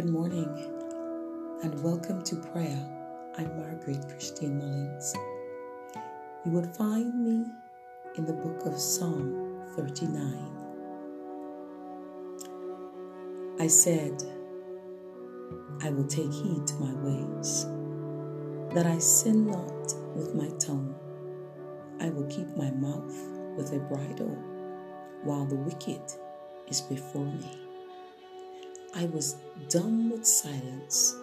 Good morning and welcome to prayer. I'm Margaret Christine Mullins. You would find me in the book of Psalm 39. I said, I will take heed to my ways, that I sin not with my tongue. I will keep my mouth with a bridle while the wicked is before me. I was dumb with silence.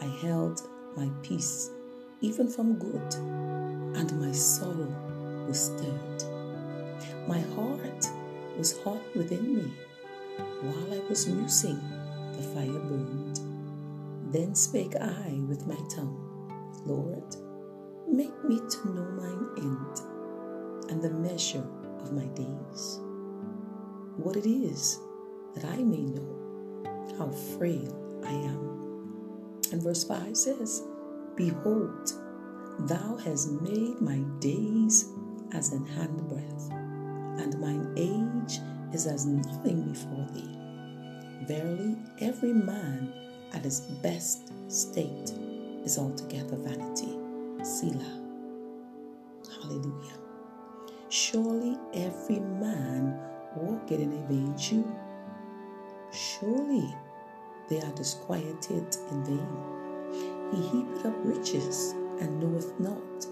I held my peace even from good, and my sorrow was stirred. My heart was hot within me. While I was musing, the fire burned. Then spake I with my tongue, Lord, make me to know mine end and the measure of my days. What it is that I may know how frail I am. And verse 5 says, Behold, thou hast made my days as an handbreadth, and mine age is as nothing before thee. Verily, every man at his best state is altogether vanity. Selah. Hallelujah. Surely every man walketh in a vain. Surely they are disquieted in vain. He heaped up riches and knoweth not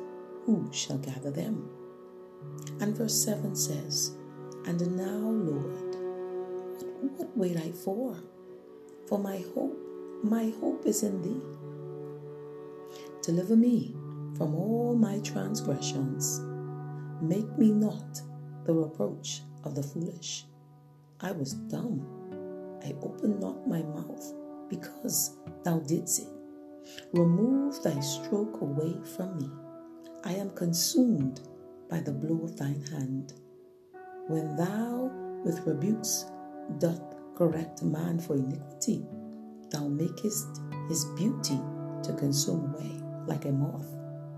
who shall gather them. And verse 7 says, And now, Lord, what wait I for? For my hope, my hope is in thee. Deliver me from all my transgressions. Make me not the reproach of the foolish. I was dumb I open not my mouth because thou didst it. Remove thy stroke away from me. I am consumed by the blow of thine hand. When thou with rebukes doth correct man for iniquity, thou makest his beauty to consume away like a moth.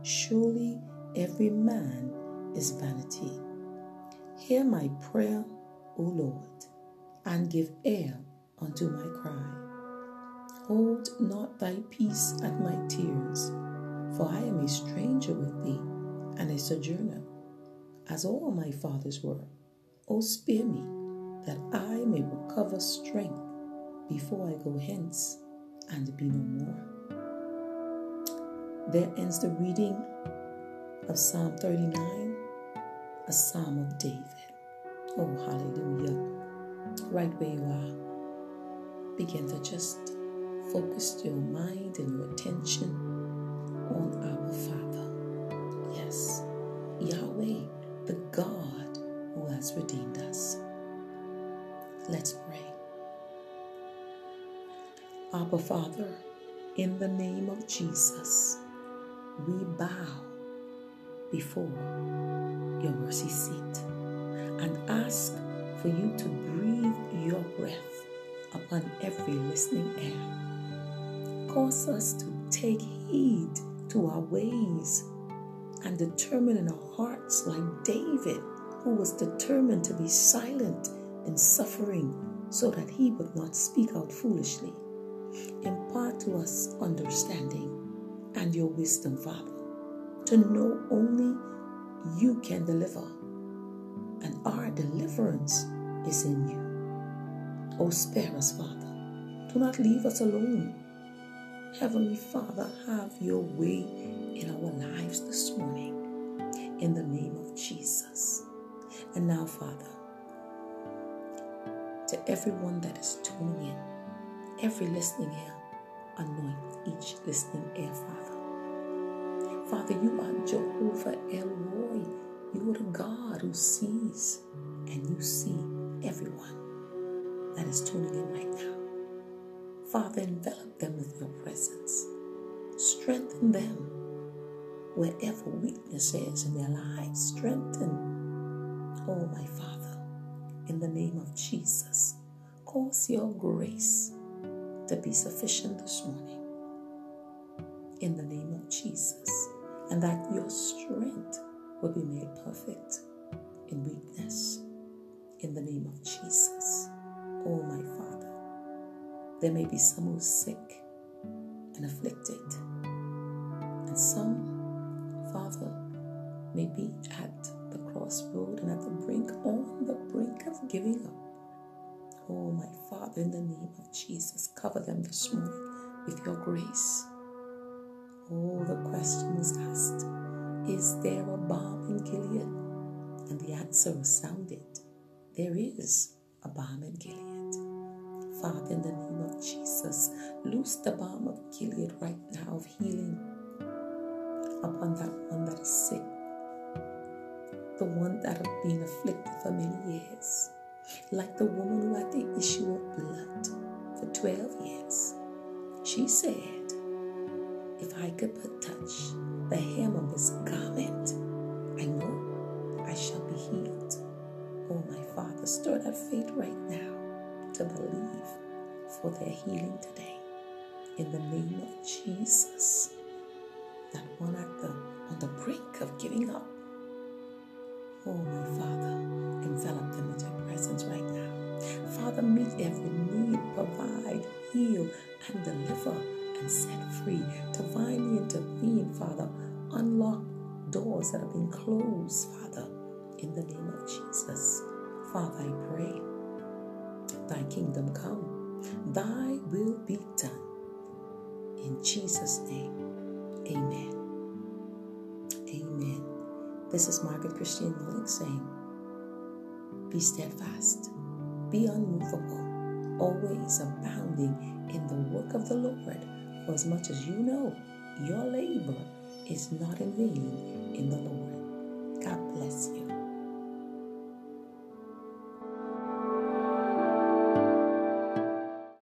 Surely every man is vanity. Hear my prayer, O Lord, and give ear unto my cry. Hold not thy peace at my tears, for I am a stranger with thee and a sojourner, as all my fathers were. O spare me, that I may recover strength before I go hence and be no more. There ends the reading of Psalm 39, a psalm of David. Oh, hallelujah. Right where you are begin to just focus your mind and your attention on our Father. Yes, Yahweh, the God who has redeemed us. Let's pray. Abba Father, in the name of Jesus, we bow before your mercy seat and ask for you to breathe your breath upon every listening ear. Cause us to take heed to our ways and determine in our hearts, like David, who was determined to be silent in suffering so that he would not speak out foolishly. Impart to us understanding and your wisdom, Father, to know only you can deliver, and our deliverance is in you. Oh, spare us, Father. Do not leave us alone. Heavenly Father, have your way in our lives this morning. In the name of Jesus. And now, Father, to everyone that is tuning in, every listening ear, anoint each listening ear, Father. Father, you are Jehovah El Roi. You are the God who sees, and you see everyone that is tuning in right now. Father, envelop them with your presence. Strengthen them wherever weakness is in their lives. Strengthen, oh my Father, in the name of Jesus. Cause your grace to be sufficient this morning in the name of Jesus, and that your strength will be made perfect in weakness in the name of Jesus oh my Father. There may be some who are sick and afflicted, and some, Father, may be at the crossroad and at the brink, on the brink of giving up. Oh, my Father, in the name of Jesus, cover them this morning with your grace. Oh, the question was asked Is there a balm in Gilead? And the answer was sounded There is balm in Gilead. Father, in the name of Jesus, loose the balm of Gilead right now of healing upon that one that is sick, the one that has been afflicted for many years, like the woman who had the issue of blood for 12 years. She said, If I could but touch the hem of his garment, I know I shall be healed. Oh, my Father, stir that faith right now to believe for their healing today. In the name of Jesus, that one at the on the brink of giving up. Oh, my Father, envelop them with your presence right now. Father, meet every need, provide, heal, and deliver and set free. Divinely intervene, Father. Unlock doors that have been closed, Father, in the name of Jesus. Father, I pray, thy kingdom come, thy will be done. In Jesus' name, amen. Amen. This is Margaret Christine Mullins saying, Be steadfast, be unmovable, always abounding in the work of the Lord, for as much as you know your labor is not in vain in the Lord. God bless you.